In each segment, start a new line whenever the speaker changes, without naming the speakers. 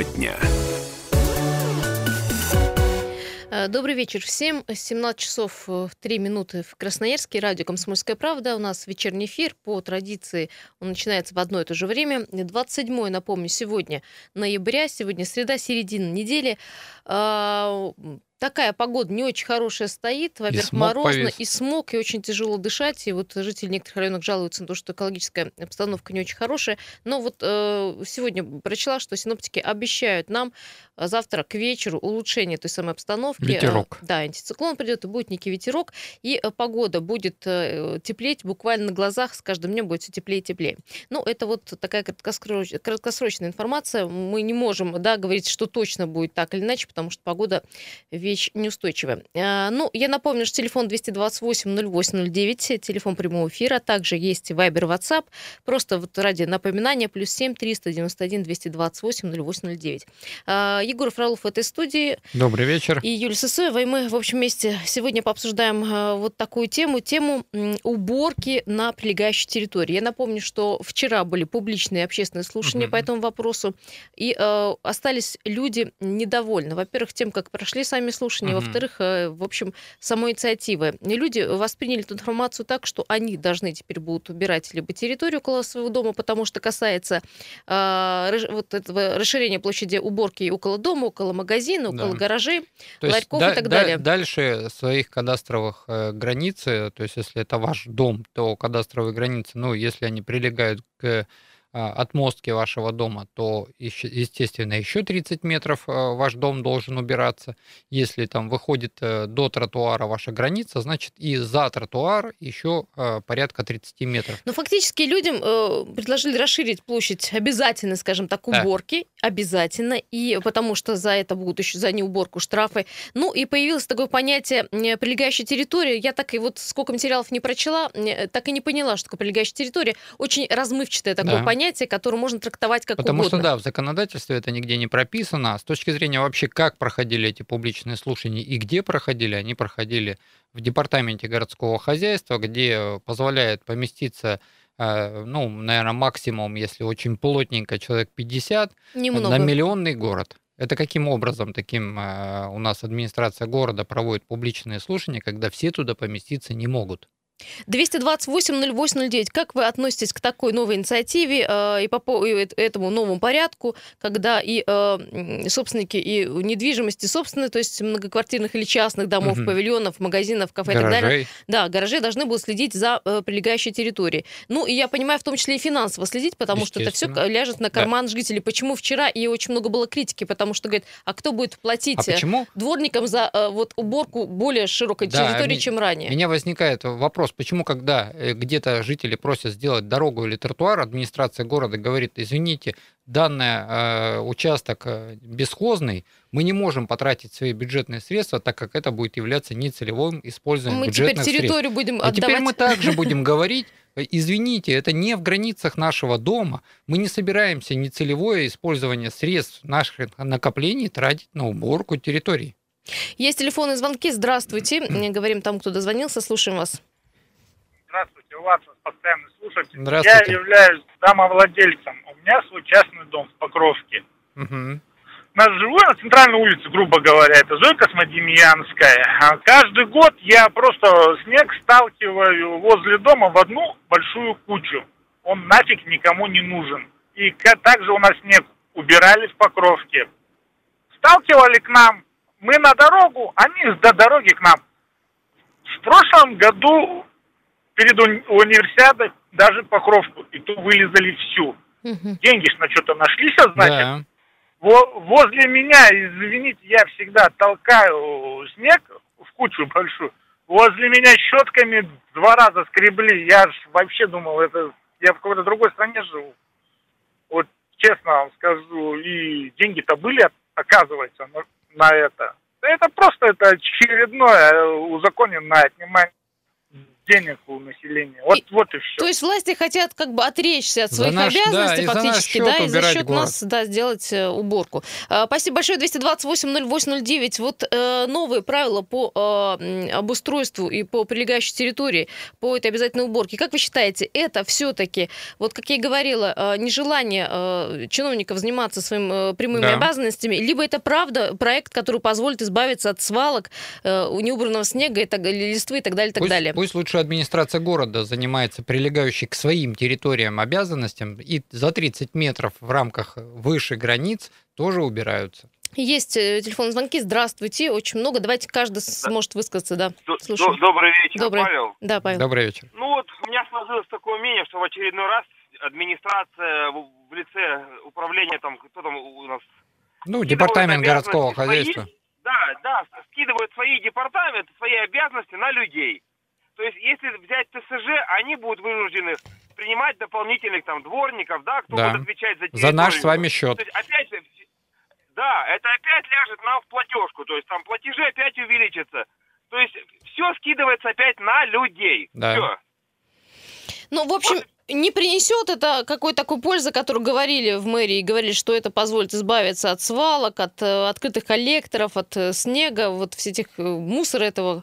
Тема дня.
Э, добрый вечер всем. 17 часов 3 э, минуты в Красноярске. Радио «Комсомольская правда». У нас вечерний эфир. По традиции он начинается в одно и то же время. 27 напомню, сегодня ноября. Сегодня среда, середина недели. Такая погода не очень хорошая стоит. Во-первых, морозно повис. и смог, и очень тяжело дышать. И вот жители некоторых районов жалуются на то, что экологическая обстановка не очень хорошая. Но вот э, сегодня прочла, что синоптики обещают нам завтра к вечеру улучшение той самой обстановки.
Ветерок.
Да, антициклон придет, и будет некий ветерок, и э, погода будет э, теплеть буквально на глазах, с каждым днем будет все теплее и теплее. Ну, это вот такая краткосрочная информация. Мы не можем, да, говорить, что точно будет так или иначе, потому что погода вещь неустойчивая. А, ну, я напомню, что телефон 228-08-09, телефон прямого эфира, также есть Viber, WhatsApp. Просто вот ради напоминания, плюс 7 391 228 0809. Егор Фролов в этой студии.
Добрый вечер.
И Юлия Сысоева. И мы, в общем, вместе сегодня пообсуждаем а, вот такую тему, тему уборки на прилегающей территории. Я напомню, что вчера были публичные общественные слушания угу. по этому вопросу, и э, остались люди недовольны. Во-первых, тем, как прошли сами слушания, угу. во-вторых, э, в общем, самой инициативы. И люди восприняли эту информацию так, что они должны теперь будут убирать либо территорию около своего дома, потому что касается э, вот этого расширения площади уборки около дома, около магазина, около да. гаражей, то ларьков да, и так да, далее.
Дальше своих кадастровых э, границ, то есть если это ваш дом, то кадастровые границы, ну, если они прилегают к отмостки вашего дома, то, естественно, еще 30 метров а, ваш дом должен убираться. Если там выходит э, до тротуара ваша граница, значит и за тротуар еще а, порядка 30 метров.
Но фактически людям э, предложили расширить площадь обязательно, скажем так, уборки, да. обязательно, и потому что за это будут еще за неуборку штрафы. Ну и появилось такое понятие прилегающая территория. Я так и вот сколько материалов не прочла, так и не поняла, что такое прилегающая территория. Очень размывчатое такое да. понятие понятие, которое можно трактовать как
Потому
угодно.
что, да, в законодательстве это нигде не прописано. С точки зрения вообще, как проходили эти публичные слушания и где проходили, они проходили в департаменте городского хозяйства, где позволяет поместиться э, ну, наверное, максимум, если очень плотненько, человек 50 Немного. на миллионный город. Это каким образом таким э, у нас администрация города проводит публичные слушания, когда все туда поместиться не могут?
228-08-09. Как вы относитесь к такой новой инициативе э, и по и этому новому порядку, когда и э, собственники и недвижимости собственные, то есть многоквартирных или частных домов, угу. павильонов, магазинов, кафе гаражей. и так далее, да, гаражи должны будут следить за э, прилегающей территорией. Ну, и я понимаю, в том числе и финансово следить, потому что это все ляжет на карман да. жителей. Почему вчера и очень много было критики, потому что, говорит, а кто будет платить а
почему?
дворникам за э, вот уборку более широкой да, территории, чем ранее?
У меня возникает вопрос, вопрос, почему, когда э, где-то жители просят сделать дорогу или тротуар, администрация города говорит, извините, данный э, участок э, бесхозный, мы не можем потратить свои бюджетные средства, так как это будет являться нецелевым использованием мы бюджетных
теперь территорию
средств.
будем
отдавать. И теперь мы также будем говорить, э, извините, это не в границах нашего дома, мы не собираемся нецелевое использование средств наших накоплений тратить на уборку территорий.
Есть телефонные звонки. Здравствуйте. Говорим тому, кто дозвонился. Слушаем вас.
Здравствуйте, вас постоянный слушатель. Я являюсь домовладельцем. У меня свой частный дом в Покровске. Угу. Я живу на центральной улице, грубо говоря, это Зойка Космодемьянская. А каждый год я просто снег сталкиваю возле дома в одну большую кучу. Он нафиг никому не нужен. И также у нас снег убирали в Покровске. Сталкивали к нам. Мы на дорогу, они до дороги к нам. В прошлом году перед уни- универсиадой даже покровку, и то вылезали всю. Угу. Деньги ж на что-то нашлись, а значит. Да. Во- возле меня, извините, я всегда толкаю снег в кучу большую. Возле меня щетками два раза скребли. Я ж вообще думал, это я в какой-то другой стране живу. Вот честно вам скажу, и деньги-то были, оказывается, на, на это. Это просто это очередное узаконенное отнимание денег у населения. Вот, и, вот и все.
То есть власти хотят как бы отречься от своих наш, обязанностей да, фактически, и да, и за счет город. нас да, сделать э, уборку. А, спасибо большое, 228-08-09. Вот э, новые правила по э, обустройству и по прилегающей территории, по этой обязательной уборке. Как вы считаете, это все-таки, вот как я и говорила, э, нежелание э, чиновников заниматься своими э, прямыми да. обязанностями, либо это правда проект, который позволит избавиться от свалок, э, неубранного снега, и так, листвы и так далее, и так
пусть,
далее.
Пусть лучше администрация города занимается прилегающей к своим территориям обязанностям, и за 30 метров в рамках выше границ тоже убираются.
Есть э, телефонные звонки. Здравствуйте. Очень много. Давайте каждый да. сможет высказаться. Да.
Слушаем. Добрый вечер,
Добрый.
Павел.
Да, Павел.
Добрый вечер.
Ну вот у меня сложилось такое мнение, что в очередной раз администрация в лице управления там, кто там у нас?
Ну, департамент городского хозяйства.
Свои, да, да, скидывают свои департаменты, свои обязанности на людей. То есть, если взять ТСЖ, они будут вынуждены принимать дополнительных там дворников, да, кто да. будет отвечать за территорию.
За наш с вами счет. То
есть, опять же, да, это опять ляжет нам в платежку, то есть там платежи опять увеличатся. То есть все скидывается опять на людей. Да. Все.
Ну, в общем, не принесет это какой такой пользы, которую говорили в мэрии, говорили, что это позволит избавиться от свалок, от э, открытых коллекторов, от э, снега, вот все этих э, мусора этого.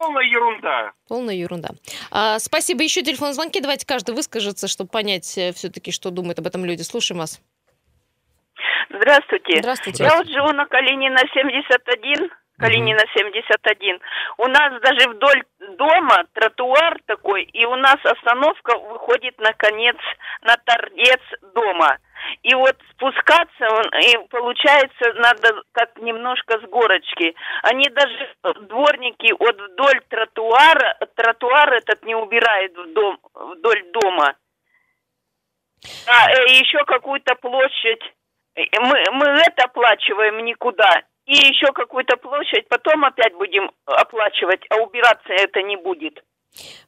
Полная ерунда.
Полная ерунда. А, спасибо. Еще телефонные звонки. Давайте каждый выскажется, чтобы понять все-таки, что думают об этом люди. Слушаем вас.
Здравствуйте.
Здравствуйте.
Я вот живу на Калинина 71. Калинина 71. У нас даже вдоль дома тротуар такой, и у нас остановка выходит на конец, на торец дома. И вот спускаться, и получается, надо как немножко с горочки. Они даже, дворники, вот вдоль тротуара, тротуар этот не убирают в дом, вдоль дома. А э, еще какую-то площадь мы, мы это оплачиваем никуда. И еще какую-то площадь потом опять будем оплачивать, а убираться это не будет.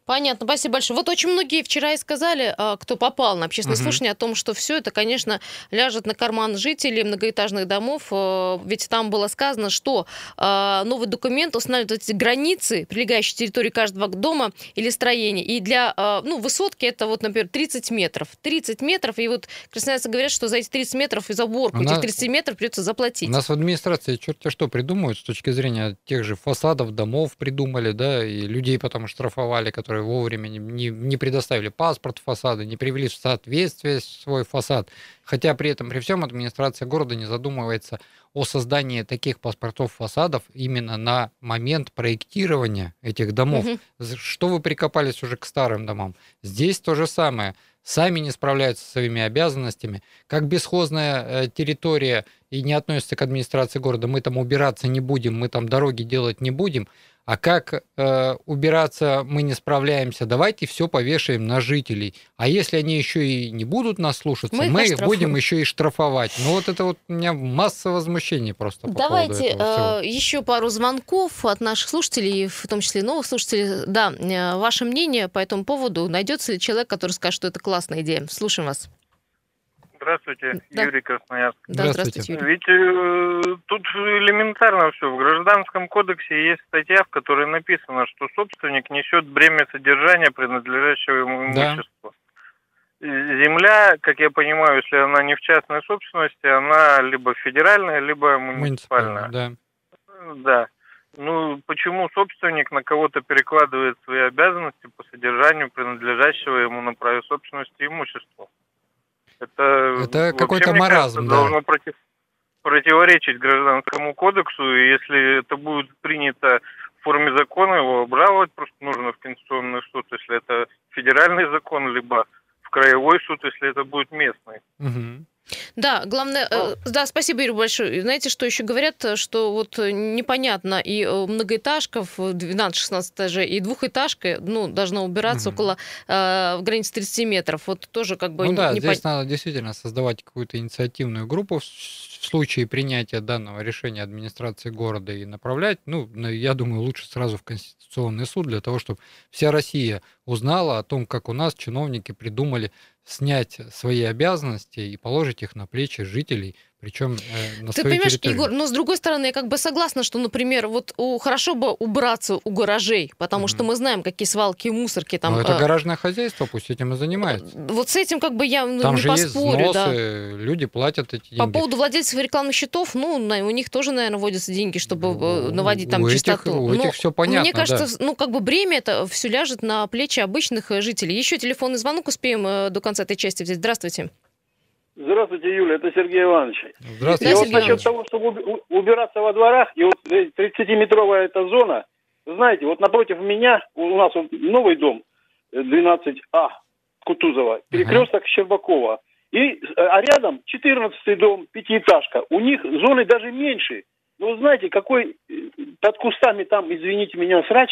Понятно, спасибо большое. Вот очень многие вчера и сказали, а, кто попал на общественное угу. слушание, о том, что все это, конечно, ляжет на карман жителей многоэтажных домов. А, ведь там было сказано, что а, новый документ устанавливает эти границы, прилегающие территории каждого дома или строения. И для ну, высотки это, вот, например, 30 метров. 30 метров, и вот красноярцы говорят, что за эти 30 метров и за уборку этих 30 метров придется заплатить.
У нас в администрации черти что придумывают с точки зрения тех же фасадов домов придумали, да, и людей потом штрафовали, которые которые вовремя не, не, не предоставили паспорт фасада, не привели в соответствие свой фасад. Хотя при этом, при всем, администрация города не задумывается о создании таких паспортов фасадов именно на момент проектирования этих домов. Угу. Что вы прикопались уже к старым домам? Здесь то же самое. Сами не справляются со своими обязанностями. Как бесхозная э, территория и не относится к администрации города, мы там убираться не будем, мы там дороги делать не будем – а как э, убираться мы не справляемся, давайте все повешаем на жителей. А если они еще и не будут нас слушаться, мы, мы их будем еще и штрафовать. Ну вот это вот у меня масса возмущений просто по
Давайте
э,
еще пару звонков от наших слушателей, в том числе новых слушателей. Да, э, ваше мнение по этому поводу. Найдется ли человек, который скажет, что это классная идея? Слушаем вас.
Здравствуйте, да. Юрий Красноярск.
Да, здравствуйте, Юрий.
Ведь э, тут элементарно все. В Гражданском кодексе есть статья, в которой написано, что собственник несет бремя содержания принадлежащего ему имущества. Да. Земля, как я понимаю, если она не в частной собственности, она либо федеральная, либо муниципальная.
Да.
Да. Ну, почему собственник на кого-то перекладывает свои обязанности по содержанию принадлежащего ему на праве собственности имущества?
Это, это какой-то маразм, кажется, да.
должно против, противоречить гражданскому кодексу, и если это будет принято в форме закона, его обжаловать просто нужно в Конституционный суд, если это федеральный закон, либо в краевой суд, если это будет местный.
Угу. Да, главное, э, да, спасибо, Юрий, большое. Знаете, что еще говорят, что вот непонятно, и э, многоэтажков 12-16 этажей, и двухэтажка, ну, должна убираться угу. около э, в границе 30 метров. Вот тоже как бы...
Ну да, не здесь по... надо действительно создавать какую-то инициативную группу в случае принятия данного решения администрации города и направлять, ну, я думаю, лучше сразу в Конституционный суд для того, чтобы вся Россия узнала о том, как у нас чиновники придумали снять свои обязанности и положить их на плечи жителей, Причем э, на
Ты понимаешь, территории. Егор, но с другой стороны, я как бы согласна, что, например, вот у, хорошо бы убраться у гаражей, потому mm-hmm. что мы знаем, какие свалки и мусорки там.
Но это э, гаражное хозяйство, пусть этим и занимается.
Вот с этим как бы я ну,
там
не
же
поспорю.
Есть взносы, да. люди платят эти деньги.
По поводу владельцев рекламных счетов, ну, у них тоже, наверное, вводятся деньги, чтобы э, наводить там
у
чистоту.
Этих, у этих все понятно.
Мне кажется, да. ну, как бы бремя это все ляжет на плечи обычных жителей. Еще телефонный звонок успеем до конца этой части взять. Здравствуйте.
Здравствуйте, Юля, это Сергей Иванович.
Здравствуйте,
И вот насчет того, чтобы убираться во дворах, и вот 30-метровая эта зона, знаете, вот напротив меня, у нас вот новый дом, 12А, Кутузова, перекресток uh-huh. Щербакова. И, а рядом 14 дом, пятиэтажка. У них зоны даже меньше. Но вы знаете, какой э, под кустами там, извините меня, срач,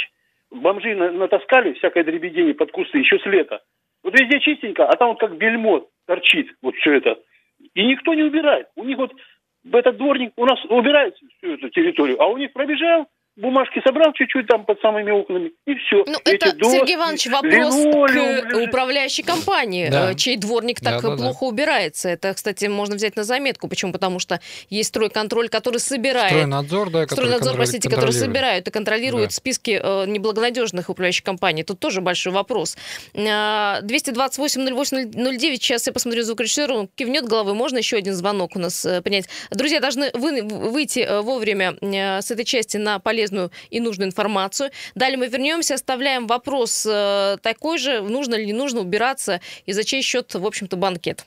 бомжи натаскали всякое дребедение под кусты еще с лета. Вот везде чистенько, а там вот как бельмот торчит вот все это. И никто не убирает. У них вот этот дворник у нас убирает всю эту территорию, а у них пробежал, бумажки собрал чуть-чуть там под самыми окнами, и все.
Ну, Эти это, доски, Сергей Иванович, вопрос линолеум, к управляющей компании, да. Э, чей дворник так да, да, плохо да. убирается. Это, кстати, можно взять на заметку. Почему? Потому что есть стройконтроль, который собирает...
Стройнадзор, да,
который Стройнадзор, простите, который собирает и контролирует да. списки э, неблагонадежных управляющих компаний. Тут тоже большой вопрос. 228-08-09, сейчас я посмотрю звукорежиссер, он кивнет головой. Можно еще один звонок у нас э, принять? Друзья, должны вы, выйти э, вовремя э, с этой части на полезную полезную и нужную информацию. Далее мы вернемся, оставляем вопрос э, такой же, нужно ли не нужно убираться и за чей счет, в общем-то, банкет.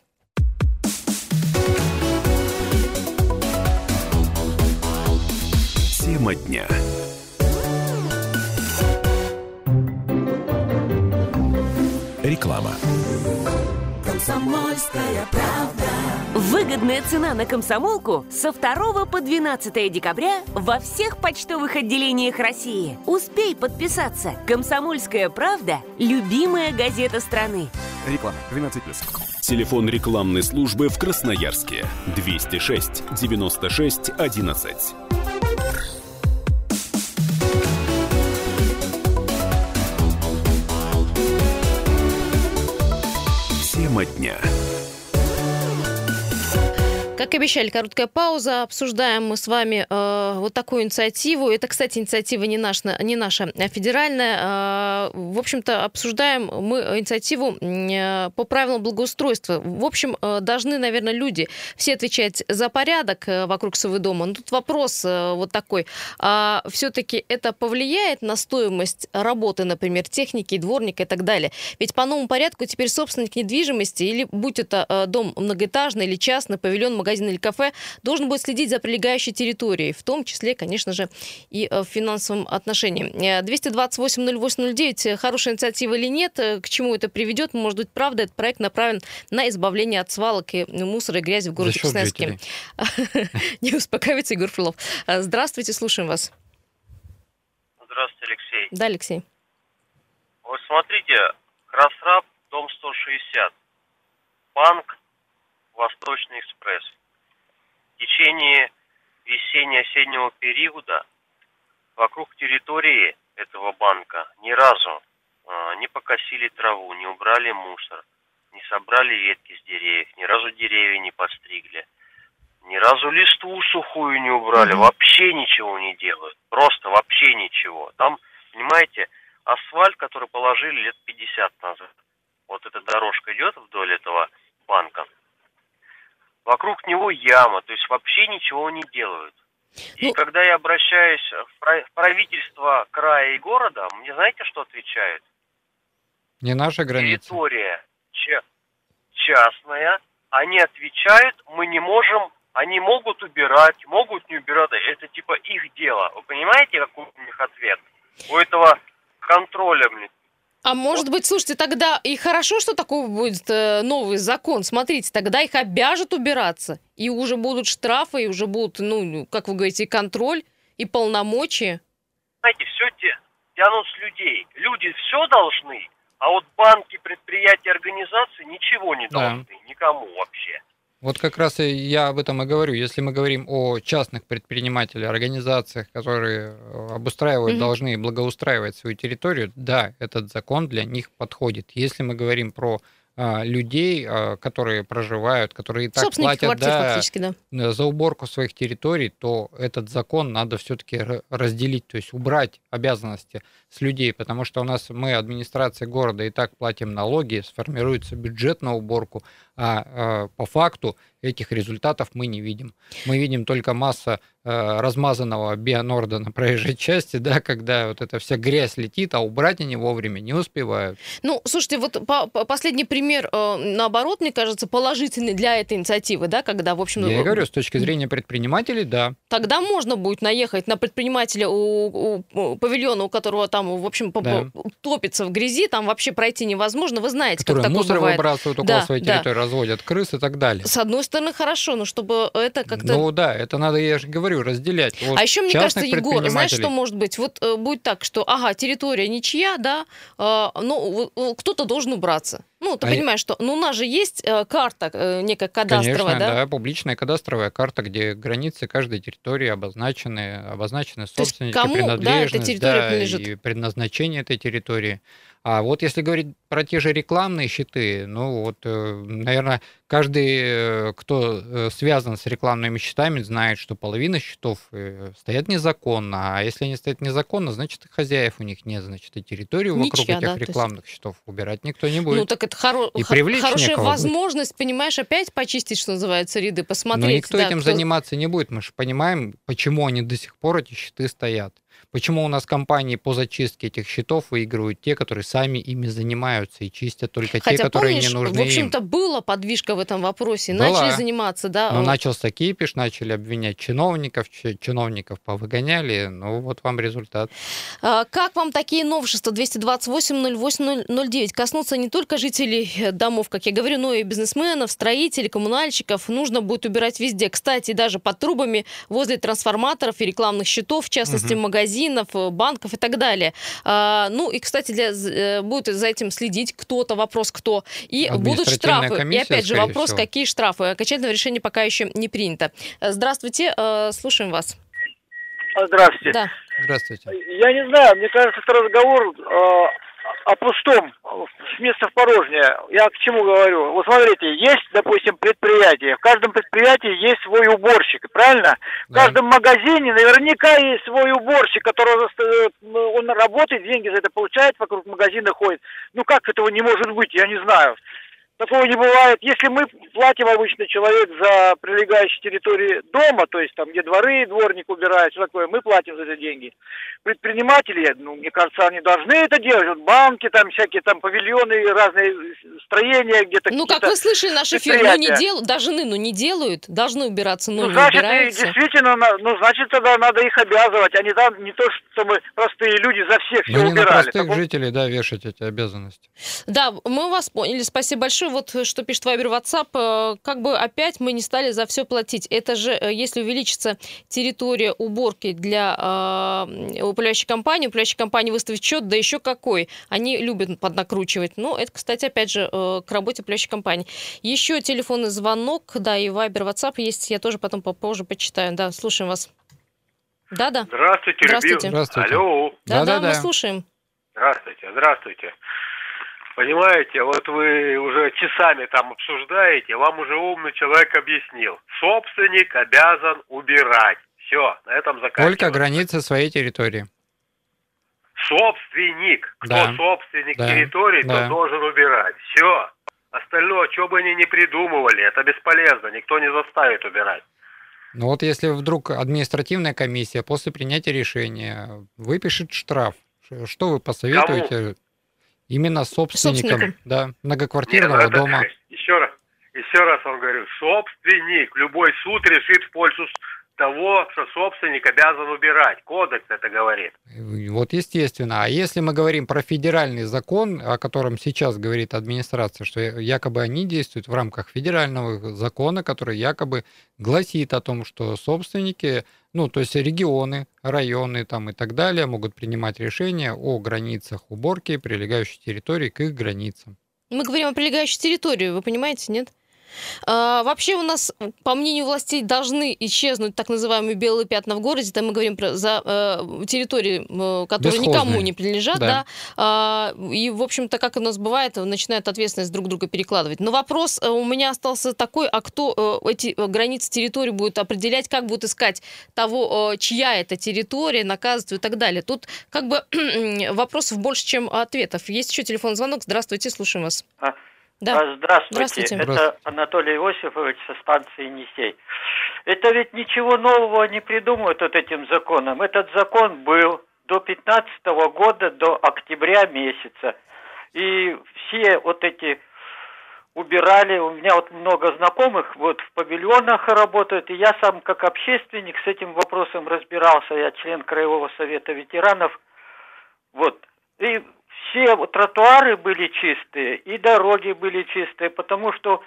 Тема дня. Реклама.
Комсомольская правда. Выгодная цена на комсомолку со 2 по 12 декабря во всех почтовых отделениях России. Успей подписаться. Комсомольская правда – любимая газета страны.
Реклама 12+. Телефон рекламной службы в Красноярске. 206 96 11. Тема дня.
Как обещали, короткая пауза. Обсуждаем мы с вами э, вот такую инициативу. Это, кстати, инициатива не, наш, не наша, а федеральная. Э, в общем-то, обсуждаем мы инициативу э, по правилам благоустройства. В общем, э, должны, наверное, люди все отвечать за порядок э, вокруг своего дома. Но тут вопрос э, вот такой. А все-таки это повлияет на стоимость работы, например, техники, дворника и так далее? Ведь по новому порядку теперь собственник недвижимости, или будь это э, дом многоэтажный или частный, павильон, магазин, или кафе должен будет следить за прилегающей территорией, в том числе, конечно же, и э, в финансовом отношении. 228-08-09, э, хорошая инициатива или нет, э, к чему это приведет, может быть, правда, этот проект направлен на избавление от свалок и мусора и грязи в городе Красноярске. Не успокаивается Егор Фролов. Здравствуйте, слушаем вас.
Здравствуйте, Алексей.
Да, Алексей.
Вот смотрите, Красраб, дом 160. Банк Восточный экспресс. В течение весенне-осеннего периода вокруг территории этого банка ни разу э, не покосили траву, не убрали мусор, не собрали ветки с деревьев, ни разу деревья не подстригли, ни разу листву сухую не убрали, вообще ничего не делают, просто вообще ничего. Там, понимаете, асфальт, который положили лет 50 назад, вот эта дорожка идет вдоль этого банка, вокруг него яма, то есть вообще ничего не делают. И ну... когда я обращаюсь в правительство края и города, мне знаете, что отвечают?
Не наша граница.
Территория частная. Они отвечают, мы не можем, они могут убирать, могут не убирать. Это типа их дело. Вы понимаете, какой у них ответ? У этого контроля, блин,
а может быть, слушайте, тогда и хорошо, что такой будет э, новый закон. Смотрите, тогда их обяжут убираться. И уже будут штрафы, и уже будут, ну, как вы говорите, и контроль, и полномочия.
Знаете, все тянут с людей. Люди все должны, а вот банки, предприятия, организации ничего не должны. Да. Никому вообще.
Вот как раз я об этом и говорю. Если мы говорим о частных предпринимателях, организациях, которые э, обустраивают, mm-hmm. должны благоустраивать свою территорию, да, этот закон для них подходит. Если мы говорим про а, людей, а, которые проживают, которые и так платят да, да. за уборку своих территорий, то этот закон надо все-таки разделить, то есть убрать обязанности с людей, потому что у нас мы, администрация города, и так платим налоги, сформируется бюджет на уборку, а, а по факту этих результатов мы не видим. Мы видим только масса э, размазанного бионорда на проезжей части, да, когда вот эта вся грязь летит, а убрать они вовремя не успевают.
Ну, слушайте, вот по, по последний пример, э, наоборот, мне кажется, положительный для этой инициативы, да, когда, в общем...
Я и говорю, с точки зрения предпринимателей, да.
Тогда можно будет наехать на предпринимателя у, у павильона, у которого там, в общем, да. топится в грязи, там вообще пройти невозможно. Вы знаете,
Которые
как такое
мусор
бывает.
выбрасывают около да, своей территории, да. разводят крыс и так далее.
С одной стороны, хорошо, но чтобы это как-то...
Ну да, это надо, я же говорю, разделять.
Вот а еще, мне кажется, Егор, знаешь, что может быть? Вот э, будет так, что, ага, территория ничья, да, э, но кто-то должен убраться. Ну, ты а понимаешь, что ну, у нас же есть э, карта э, некая кадастровая,
Конечно,
да?
да, публичная кадастровая карта, где границы каждой территории обозначены, обозначены собственники,
кому,
принадлежность,
да, эта территория
да,
принадлежит?
и предназначение этой территории. А вот если говорить про те же рекламные щиты, ну вот, э, наверное, каждый, э, кто э, связан с рекламными щитами, знает, что половина щитов стоят незаконно, а если они стоят незаконно, значит, и хозяев у них нет, значит, и территорию вокруг этих да, рекламных есть... щитов убирать никто не будет.
Ну так это хоро... и хорошая возможность, будет. понимаешь, опять почистить, что называется, ряды, посмотреть. Но
никто да, этим кто... заниматься не будет, мы же понимаем, почему они до сих пор, эти щиты, стоят. Почему у нас компании по зачистке этих счетов выигрывают те, которые сами ими занимаются и чистят только Хотя, те, которые помнишь, не нужны
в общем-то,
им.
была подвижка в этом вопросе, была. начали заниматься, да?
Но начался кипиш, начали обвинять чиновников, чиновников повыгоняли, ну вот вам результат.
А, как вам такие новшества 228-08-09 коснутся не только жителей домов, как я говорю, но и бизнесменов, строителей, коммунальщиков. Нужно будет убирать везде. Кстати, даже под трубами возле трансформаторов и рекламных счетов, в частности, угу. магазин магазинов, э, банков и так далее. А, ну и, кстати, для, э, будет за этим следить кто-то, вопрос кто. И будут штрафы. И опять же вопрос, всего. какие штрафы. Окончательного решения пока еще не принято. Здравствуйте, э, слушаем вас.
Здравствуйте.
Да.
Здравствуйте.
Я не знаю, мне кажется, это разговор о пустом, с места в порожнее. Я к чему говорю? Вот смотрите, есть, допустим, предприятие. В каждом предприятии есть свой уборщик, правильно? В каждом магазине наверняка есть свой уборщик, который э, он работает, деньги за это получает, вокруг магазина ходит. Ну как этого не может быть, я не знаю. Такого не бывает. Если мы платим обычно человек за прилегающие территории дома, то есть там, где дворы, дворник убирает, все такое, мы платим за эти деньги. Предприниматели, ну, мне кажется, они должны это делать. Вот банки, там всякие там павильоны, разные строения где-то.
Ну, как вы слышали наш эфир, ну не делают, даже ну не делают, должны убираться, но ну, не
значит,
убираются.
действительно, ну, значит, тогда надо их обязывать, а не, да, не то, что мы простые люди за всех все
ну,
убирали. не на
простых так жителей, да, вешать эти обязанности.
Да, мы вас поняли, спасибо большое вот э, что пишет Вайбер WhatsApp, э, как бы опять мы не стали за все платить. Это же, э, если увеличится территория уборки для э, управляющей компании, управляющая компания выставит счет, да еще какой. Они любят поднакручивать. Ну, это, кстати, опять же, э, к работе управляющей компании. Еще телефонный звонок, да, и Вайбер WhatsApp есть, я тоже потом попозже почитаю. Да, слушаем вас. Да-да.
Здравствуйте,
Здравствуйте.
Здравствуйте.
Алло.
Да-да, мы слушаем.
Здравствуйте, здравствуйте. Понимаете, вот вы уже часами там обсуждаете, вам уже умный человек объяснил. Собственник обязан убирать. Все, на этом заканчивается.
Только границы своей территории.
Собственник. Кто да. собственник да. территории, да. тот должен убирать. Все. Остальное, что бы они ни придумывали, это бесполезно. Никто не заставит убирать.
Ну вот если вдруг административная комиссия после принятия решения выпишет штраф, что вы посоветуете? Кому? Именно собственником, собственником. да, многоквартирного Нет, дома.
Еще раз, еще раз вам говорю, собственник, любой суд решит в пользу того, что собственник обязан убирать. Кодекс это говорит.
Вот естественно. А если мы говорим про федеральный закон, о котором сейчас говорит администрация, что якобы они действуют в рамках федерального закона, который якобы гласит о том, что собственники ну, то есть регионы, районы там и так далее могут принимать решения о границах уборки прилегающей территории к их границам.
Мы говорим о прилегающей территории, вы понимаете, нет? А, вообще у нас, по мнению властей, должны исчезнуть так называемые белые пятна в городе. Там мы говорим про за э, территории, э, которые Бесхозные. никому не принадлежат, да. да. А, и, в общем-то, как у нас бывает, начинают ответственность друг друга перекладывать. Но вопрос э, у меня остался такой, а кто э, эти э, границы территории будет определять, как будут искать того, э, чья это территория, наказывать и так далее. Тут как бы вопросов больше, чем ответов. Есть еще телефонный звонок. Здравствуйте, слушаем вас.
Да. А, здравствуйте. Здравствуйте. Это Анатолий Иосифович со станции Енисей. Это ведь ничего нового не придумают вот этим законом. Этот закон был до 15 года, до октября месяца. И все вот эти убирали. У меня вот много знакомых вот в павильонах работают, и я сам как общественник с этим вопросом разбирался. Я член Краевого совета ветеранов. Вот. И все тротуары были чистые, и дороги были чистые, потому что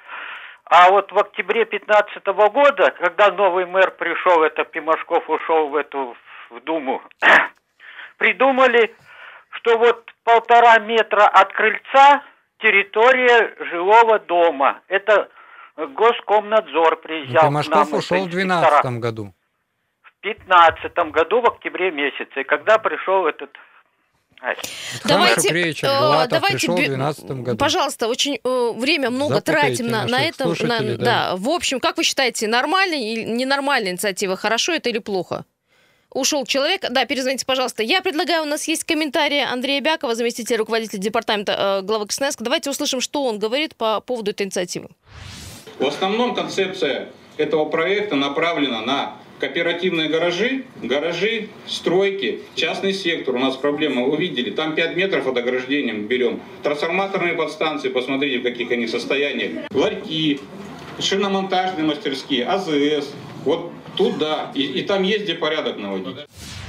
а вот в октябре 15 года, когда новый мэр пришел, это Пимашков ушел в эту в Думу, придумали, что вот полтора метра от крыльца территория жилого дома. Это Госкомнадзор приезжал.
Пимашков ушел в 2012 году.
В 2015 году, в октябре месяце. Когда пришел этот
Давайте, Кречер, э, давайте, году. пожалуйста, очень э, время много Запутаете тратим на, на этом. На, да. да, в общем, как вы считаете, нормальная или ненормальная инициатива? Хорошо это или плохо? Ушел человек. Да, перезвоните, пожалуйста. Я предлагаю, у нас есть комментарии Андрея Бякова, заместителя руководителя департамента э, главы Красноярска. Давайте услышим, что он говорит по поводу этой инициативы.
В основном концепция этого проекта направлена на кооперативные гаражи, гаражи, стройки, частный сектор. У нас проблема, вы видели, там 5 метров от ограждения берем. Трансформаторные подстанции, посмотрите, в каких они состояниях. Ларьки, шиномонтажные мастерские, АЗС. Вот тут да, и, и там есть где порядок наводить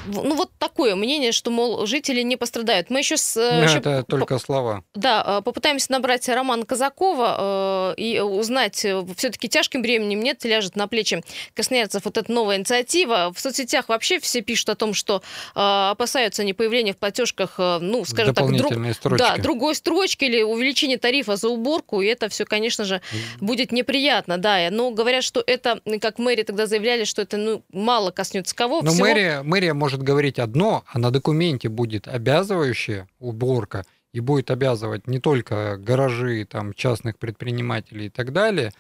ну вот такое мнение, что, мол, жители не пострадают. Мы еще... С,
ну, еще это по- только слова.
Да, э, попытаемся набрать Романа Казакова э, и узнать, э, все-таки тяжким бременем нет, ляжет на плечи красноярцев вот эта новая инициатива. В соцсетях вообще все пишут о том, что э, опасаются не появления в платежках, э, ну, скажем так, друг, да, другой строчки или увеличения тарифа за уборку, и это все, конечно же, будет неприятно, да. Но говорят, что это, как мэрия тогда заявляли, что это ну, мало коснется кого.
Но всего... мэрия, мэрия может может говорить одно, а на документе будет обязывающая уборка и будет обязывать не только гаражи, там, частных предпринимателей и так далее,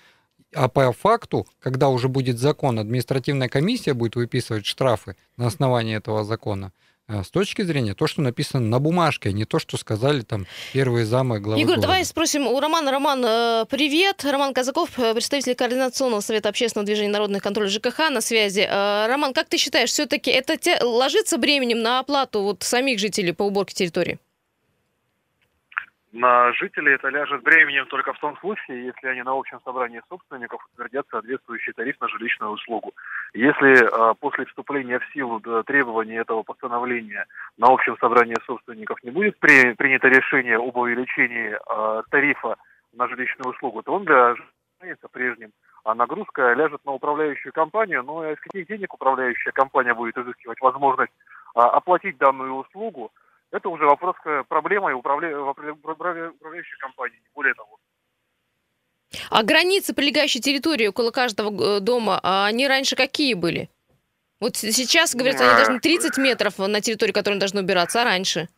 а по факту, когда уже будет закон, административная комиссия будет выписывать штрафы на основании этого закона, с точки зрения то, что написано на бумажке, а не то, что сказали там первые замы главы
Егор,
города.
давай спросим у Романа. Роман, э, привет. Роман Казаков, э, представитель Координационного совета общественного движения народных контроль ЖКХ на связи. Э, Роман, как ты считаешь, все-таки это те, ложится бременем на оплату вот самих жителей по уборке территории?
На жителей это ляжет бременем только в том случае, если они на общем собрании собственников утвердят соответствующий тариф на жилищную услугу. Если э, после вступления в силу требований этого постановления на общем собрании собственников не будет при, принято решение об увеличении э, тарифа на жилищную услугу, то он для останется прежним. А нагрузка ляжет на управляющую компанию. Ну, а из каких денег управляющая компания будет изыскивать возможность э, оплатить данную услугу, это уже вопрос проблемы управля... управляющей компании, не более того.
А границы прилегающей территории около каждого э, дома, а они раньше какие были? Вот сейчас, говорят, они должны 30 метров на территории, которой должны убираться, а раньше?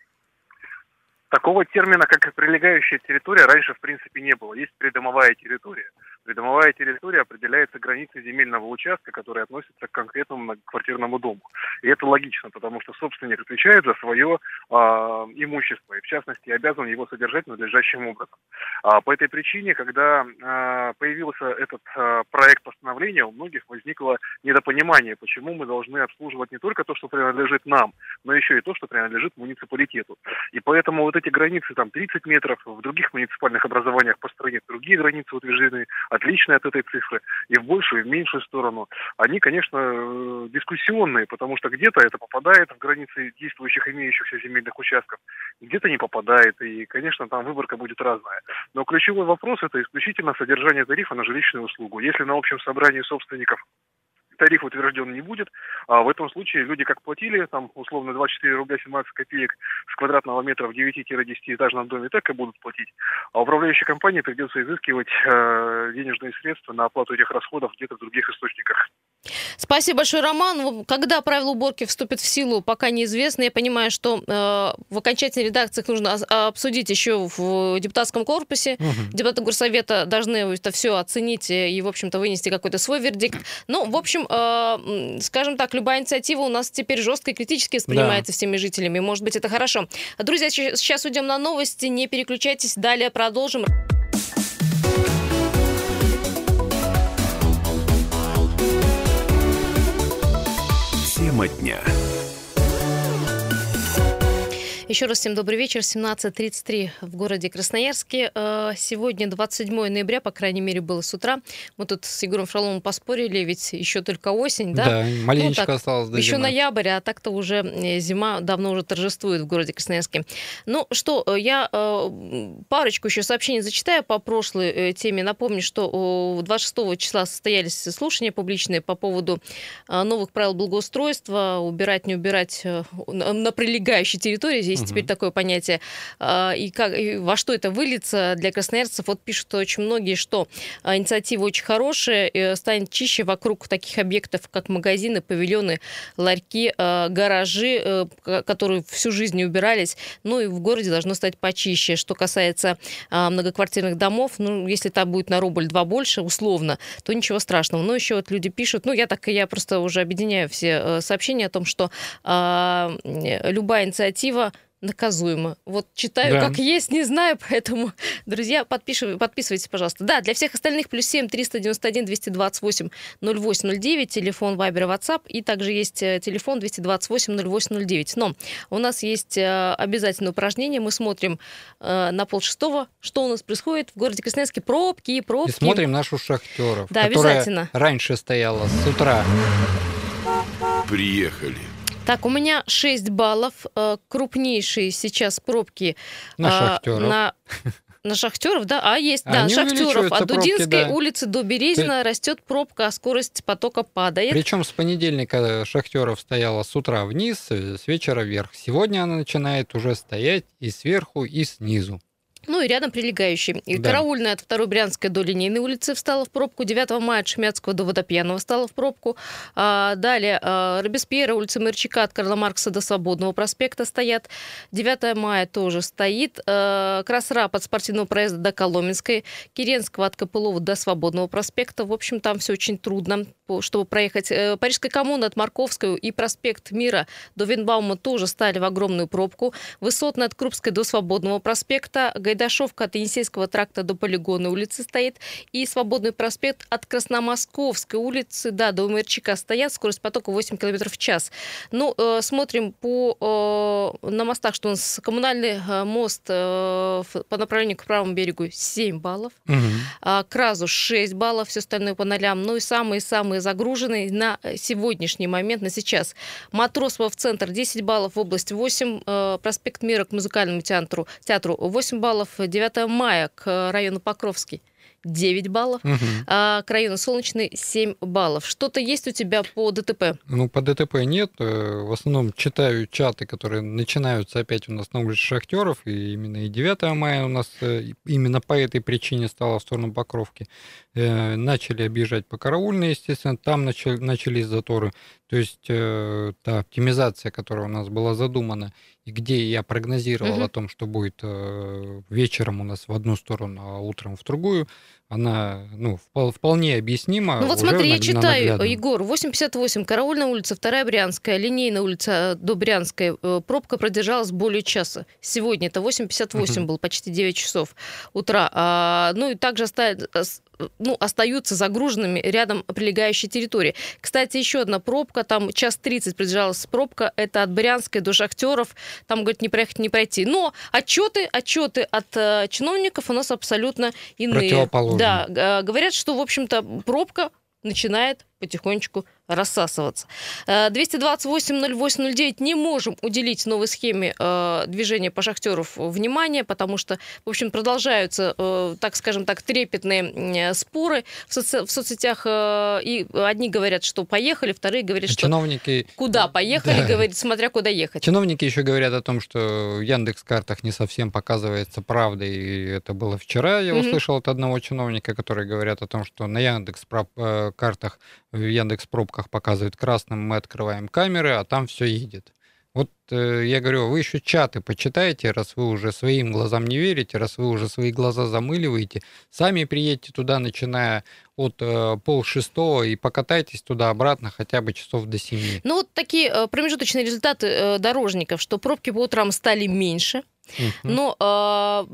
Такого термина, как прилегающая территория, раньше, в принципе, не было. Есть придомовая территория. Придомовая территория определяется границей земельного участка, который относится к конкретному многоквартирному дому. И это логично, потому что собственник отвечает за свое э, имущество и, в частности, обязан его содержать надлежащим образом. А по этой причине, когда э, появился этот э, проект постановления, у многих возникло недопонимание, почему мы должны обслуживать не только то, что принадлежит нам, но еще и то, что принадлежит муниципалитету. И поэтому вот эти границы, там 30 метров, в других муниципальных образованиях по стране другие границы утверждены, отличные от этой цифры, и в большую, и в меньшую сторону, они, конечно, э, дискуссионные, потому что где-то это попадает в границы действующих имеющихся земельных участков, где-то не попадает, и, конечно, там выборка будет разная. Но ключевой вопрос – это исключительно содержание тарифа на жилищную услугу. Если на общем собрании собственников тариф утвержден не будет. А в этом случае люди как платили, там, условно, 24 рубля 17 копеек с квадратного метра в 9-10-этажном доме, так и будут платить. А управляющей компании придется изыскивать э, денежные средства на оплату этих расходов где-то в других источниках.
Спасибо большое, Роман. Когда правила уборки вступят в силу, пока неизвестно. Я понимаю, что э, в окончательной редакции их нужно обсудить еще в депутатском корпусе. Угу. Депутаты горсовета должны это все оценить и, в общем-то, вынести какой-то свой вердикт. Ну, в общем, э, скажем так, любая инициатива у нас теперь жестко и критически воспринимается да. всеми жителями. Может быть, это хорошо. Друзья, сейчас уйдем на новости. Не переключайтесь. Далее продолжим.
Тема дня.
Еще раз всем добрый вечер. 17.33 в городе Красноярске. Э, сегодня 27 ноября, по крайней мере, было с утра. Мы тут с Егором Фроловым поспорили, ведь еще только осень, да?
Да, маленечко ну, так, осталось до
Еще
зимы.
ноябрь, а так-то уже э, зима давно уже торжествует в городе Красноярске. Ну что, э, я парочку еще сообщений зачитаю по прошлой теме. Напомню, что 26 числа состоялись слушания публичные по поводу новых правил благоустройства, убирать, не убирать на прилегающей территории. Есть угу. теперь такое понятие. А, и, как, и во что это выльется для красноярцев? Вот пишут очень многие, что а, инициатива очень хорошая, станет чище вокруг таких объектов, как магазины, павильоны, ларьки, а, гаражи, э, которые всю жизнь убирались. Ну и в городе должно стать почище. Что касается многоквартирных домов, ну, если там будет на рубль-два больше, условно, то ничего страшного. Но еще вот люди пишут, ну, я так, я просто уже объединяю все э, сообщения о том, что э, любая инициатива наказуемо. Вот читаю, да. как есть, не знаю, поэтому, друзья, подписывайтесь, пожалуйста. Да, для всех остальных плюс 7 391 228 0809, телефон Вайбер WhatsApp, и также есть э, телефон 228 0809. Но у нас есть э, обязательное упражнение, мы смотрим э, на полшестого, что у нас происходит в городе Красноярске, пробки, пробки. И
смотрим нашу шахтеров,
да, обязательно.
раньше стояла с утра.
Приехали.
Так, у меня 6 баллов. Э, крупнейшие сейчас пробки
на э, шахтеров.
На на шахтеров, да? А есть, да, Они шахтеров. От Дудинской да. улицы до Березина Ты... растет пробка, а скорость потока падает.
Причем с понедельника шахтеров стояла с утра вниз, э, с вечера вверх. Сегодня она начинает уже стоять и сверху, и снизу.
Ну и рядом прилегающий. И да. Караульная от второй Брянской до Линейной улицы встала в пробку. 9 мая от Шмятского до Водопьяного встала в пробку. А, далее а, Робеспьера, улица Мерчика от Карла Маркса до Свободного проспекта стоят. 9 мая тоже стоит. А, Красрап от спортивного проезда до Коломенской. Киренского от Копылова до Свободного проспекта. В общем, там все очень трудно, чтобы проехать. Э, Парижская коммуна от Марковского и проспект Мира до Винбаума тоже стали в огромную пробку. Высотная от Крупской до Свободного проспекта. Гайдашовка от Енисейского тракта до Полигона улицы стоит, и Свободный проспект от Красномосковской улицы, да, до Умерчика стоят, скорость потока 8 км в час. Ну, э, смотрим по, э, на мостах, что у нас коммунальный э, мост э, по направлению к правому берегу 7 баллов, угу. э, к Разу 6 баллов, все остальное по нолям. Ну и самые-самые загруженные на сегодняшний момент, на сейчас. Матросова в центр 10 баллов, в область 8, э, проспект Мира к музыкальному театру, театру 8 баллов, баллов, 9 мая к району Покровский. 9 баллов, угу. а к району Солнечный 7 баллов. Что-то есть у тебя по ДТП?
Ну, по ДТП нет. Э, в основном читаю чаты, которые начинаются опять у нас на улице Шахтеров, и именно и 9 мая у нас э, именно по этой причине стало в сторону Покровки. Э, начали объезжать по Караульной, естественно, там начали, начались заторы. То есть та оптимизация, которая у нас была задумана, и где я прогнозировал угу. о том, что будет вечером у нас в одну сторону, а утром в другую, она ну, вполне объяснима.
Ну вот смотри, я читаю, наглядном. Егор, 858, Караульная улица, 2 Брянская, Линейная улица до Брянской. Э, пробка продержалась более часа. Сегодня это 858 uh был, почти 9 часов утра. А, ну и также оставит, ну, остаются загруженными рядом прилегающей территории. Кстати, еще одна пробка, там час 30 продержалась пробка, это от Брянской до Шахтеров, там, говорит, не проехать, не пройти. Но отчеты, отчеты от э, чиновников у нас абсолютно иные.
Да,
говорят, что, в общем-то, пробка начинает потихонечку рассасываться. 228-08-09 не можем уделить новой схеме э, движения по шахтеров внимание, потому что, в общем, продолжаются, э, так скажем так, трепетные споры в, соци- в соцсетях. Э, и одни говорят, что поехали, вторые говорят, что
Чиновники...
куда поехали, да. говорит, смотря куда ехать.
Чиновники еще говорят о том, что в Яндекс-картах не совсем показывается правда, и это было вчера. Я mm-hmm. услышал от одного чиновника, который говорят о том, что на Яндекс-картах, в Яндекс-пробках показывают красным, мы открываем камеры, а там все едет. Вот э, я говорю, вы еще чаты почитайте, раз вы уже своим глазам не верите, раз вы уже свои глаза замыливаете, сами приедьте туда, начиная от э, пол шестого и покатайтесь туда-обратно хотя бы часов до семи.
Ну вот такие э, промежуточные результаты э, дорожников, что пробки по утрам стали меньше, но э,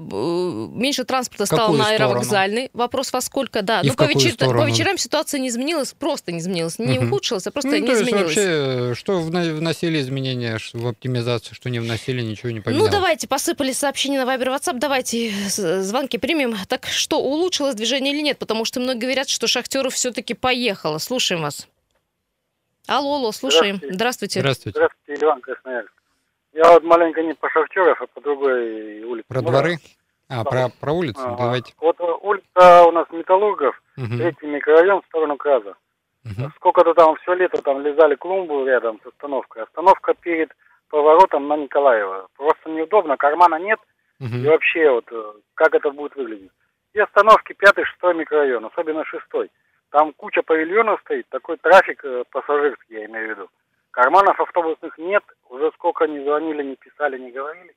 меньше транспорта стало на аэровокзальный. Вопрос во сколько, да.
И
ну,
по, вечер...
по вечерам ситуация не изменилась, просто не изменилась. Не угу. ухудшилась, а просто ну, не
то
изменилась.
вообще, что вносили изменения в оптимизацию, что не вносили, ничего не поменялось.
Ну, давайте, посыпали сообщения на Viber WhatsApp, давайте звонки примем. Так что, улучшилось движение или нет? Потому что многие говорят, что Шахтеров все-таки поехало. Слушаем вас. Алло, алло, слушаем. Здравствуйте.
Здравствуйте.
Здравствуйте, Иван Красноярск. Я вот маленько не по Шахтеров, а по другой улице.
Про дворы? А, да. про, про улицу? А, Давайте.
Вот улица у нас Металлургов, угу. третий микрорайон в сторону Краза. Угу. Сколько-то там все лето там лезали клумбу рядом с остановкой. Остановка перед поворотом на Николаева. Просто неудобно, кармана нет. Угу. И вообще вот э, как это будет выглядеть. И остановки пятый, шестой микрорайон, особенно шестой. Там куча павильонов стоит, такой трафик э, пассажирский, я имею в виду. Карманов автобусных нет, уже сколько не звонили, не писали, не говорили.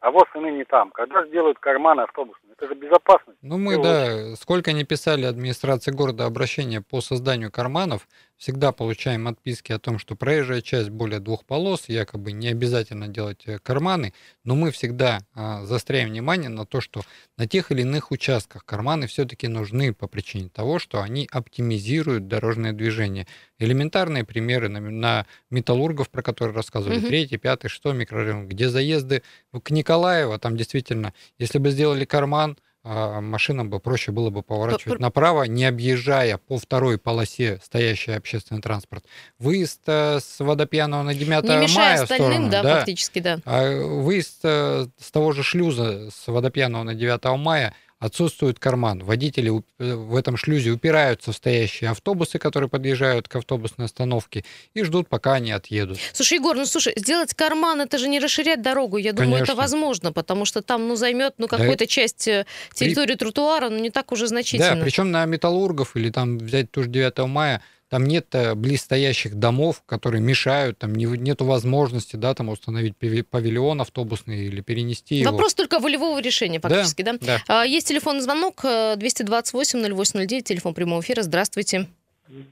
А вот и ныне там. Когда сделают карманы автобусные? Это же безопасность.
Ну мы, да, сколько не писали администрации города обращения по созданию карманов, всегда получаем отписки о том, что проезжая часть более двух полос, якобы не обязательно делать э, карманы, но мы всегда а, застряем внимание на то, что на тех или иных участках карманы все-таки нужны по причине того, что они оптимизируют дорожное движение. Элементарные примеры на, на металлургов, про которые рассказывали, угу. третий, пятый, шестой микрорайон, где заезды к Николаево, там действительно, если бы сделали карман, машинам бы проще было бы поворачивать По... направо, не объезжая по второй полосе стоящий общественный транспорт. Выезд э, с водопьяного на 9 не мая остальным, сторону,
да, да, фактически, да.
А выезд э, с того же шлюза с водопьяного на 9 мая отсутствует карман. Водители э, в этом шлюзе упираются в стоящие автобусы, которые подъезжают к автобусной остановке, и ждут, пока они отъедут.
Слушай, Егор, ну слушай, сделать карман, это же не расширять дорогу. Я думаю, Конечно. это возможно, потому что там ну, займет ну, какую-то да. часть э, территории При... тротуара, но ну, не так уже значительно.
Да, причем на металлургов или там взять ту же 9 мая там нет э, близстоящих домов, которые мешают, там не, нет возможности, да, там установить павильон автобусный или перенести его.
Вопрос только волевого решения фактически, да?
да?
да. Есть телефонный звонок 228-0809, телефон прямого эфира. Здравствуйте.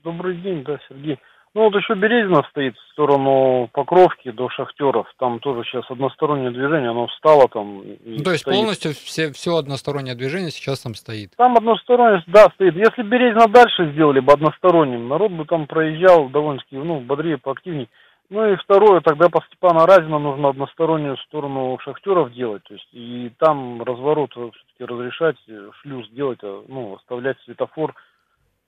Добрый день, да, Сергей. Ну вот еще Березина стоит в сторону Покровки до Шахтеров. Там тоже сейчас одностороннее движение, оно встало там.
Ну, то есть стоит. полностью все, все одностороннее движение сейчас там стоит?
Там односторонность, да, стоит. Если Березина дальше сделали бы односторонним, народ бы там проезжал довольно-таки, ну, бодрее, поактивнее. Ну и второе, тогда по Степана Разина нужно одностороннюю сторону шахтеров делать. То есть и там разворот все-таки разрешать, шлюз делать, а, ну, оставлять светофор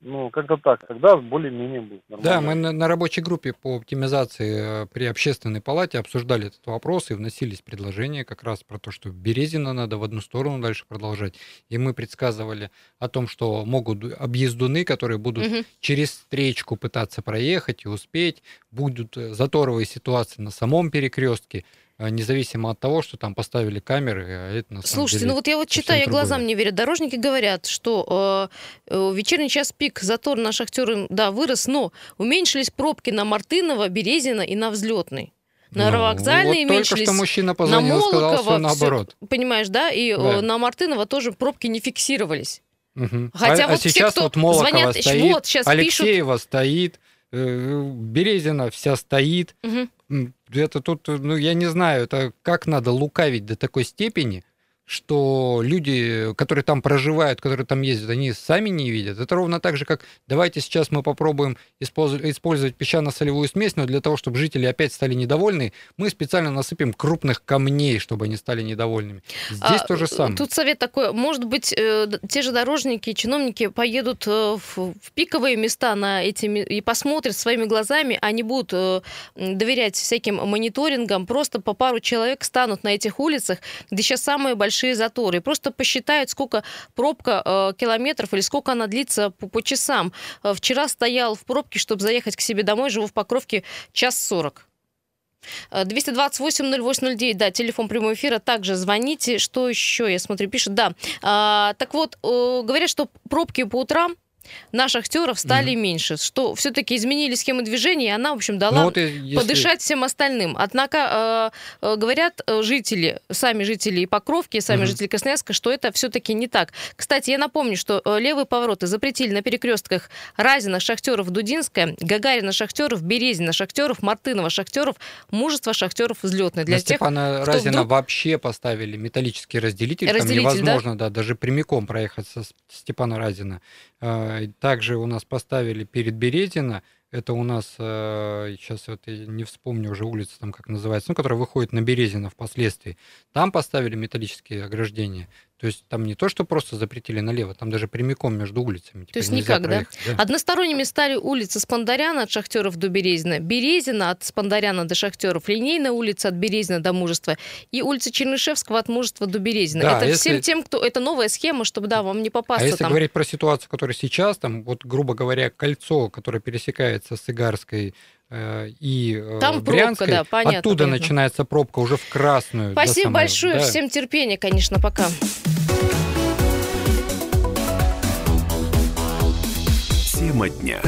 ну, как-то так. Тогда более-менее будет
нормально. Да, мы на, на рабочей группе по оптимизации э, при общественной палате обсуждали этот вопрос и вносились предложения как раз про то, что Березина надо в одну сторону дальше продолжать. И мы предсказывали о том, что могут объездуны, которые будут угу. через встречку пытаться проехать и успеть, будут э, заторовые ситуации на самом перекрестке. А, независимо от того, что там поставили камеры, а это на
Слушайте,
деле
ну вот я вот читаю, я глазам не верю. Дорожники говорят, что э, э, вечерний час пик, затор на шахтеры, да, вырос, но уменьшились пробки на Мартынова, Березина и на Взлетный. На ну, вокзальной вот
уменьшились. Только что мужчина позвонил, на Молокова, сказал, все наоборот.
Все, понимаешь, да? И да. на Мартынова тоже пробки не фиксировались.
Угу. Хотя а, вот а сейчас все, вот Молокова звонят, стоит, вот, сейчас Алексеева пишут... стоит, э, Березина вся стоит. Угу это тут, ну, я не знаю, это как надо лукавить до такой степени, что люди, которые там проживают, которые там ездят, они сами не видят. Это ровно так же, как давайте сейчас мы попробуем использовать песчано-солевую смесь, но для того, чтобы жители опять стали недовольны, мы специально насыпем крупных камней, чтобы они стали недовольными. Здесь а, то же самое.
Тут совет такой, может быть, э, те же дорожники, чиновники поедут э, в, в пиковые места на эти и посмотрят своими глазами, они будут э, доверять всяким мониторингам, просто по пару человек станут на этих улицах, где сейчас самые большие большие заторы. Просто посчитают, сколько пробка э, километров или сколько она длится по, по часам. Э, вчера стоял в пробке, чтобы заехать к себе домой, живу в Покровке, час сорок. 228-0809, э, да, телефон прямого эфира. Также звоните. Что еще, я смотрю, пишет, да. А, так вот, говорят, что пробки по утрам наших актеров стали mm-hmm. меньше, что все-таки изменили схемы движения, и она, в общем, дала ну, вот если... подышать всем остальным. Однако э, э, говорят э, жители, сами жители и Покровки, сами mm-hmm. жители Красноярска, что это все-таки не так. Кстати, я напомню, что э, левые повороты запретили на перекрестках Разина, Шахтеров, Дудинская, Гагарина, Шахтеров, Березина, Шахтеров, Мартынова, Шахтеров, Мужество, Шахтеров, взлетное.
Для на тех, Степана Разина вдруг... вообще поставили металлический разделитель, разделитель там невозможно да? Да, даже прямиком проехать со Степана Разина. А, также у нас поставили перед Березино, это у нас, сейчас вот я не вспомню уже улица, там как называется, ну, которая выходит на Березино впоследствии. Там поставили металлические ограждения. То есть там не то, что просто запретили налево, там даже прямиком между улицами.
То есть никак, да? да? Односторонними стали улицы Спандаряна от Шахтеров до Березина, Березина от Спандаряна до Шахтеров, Линейная улица от Березина до Мужества и улица Чернышевского от Мужества до Березина. Да, это если... всем тем, кто... Это новая схема, чтобы, да, вам не попасться
А если
там.
говорить про ситуацию, которая сейчас, там, вот, грубо говоря, кольцо, которое пересекается с Игарской и э, Там Брянской, пробка, да, понятно. Оттуда понятно. начинается пробка уже в красную.
Спасибо самой, большое, да. всем терпения, конечно, пока.
Тема дня.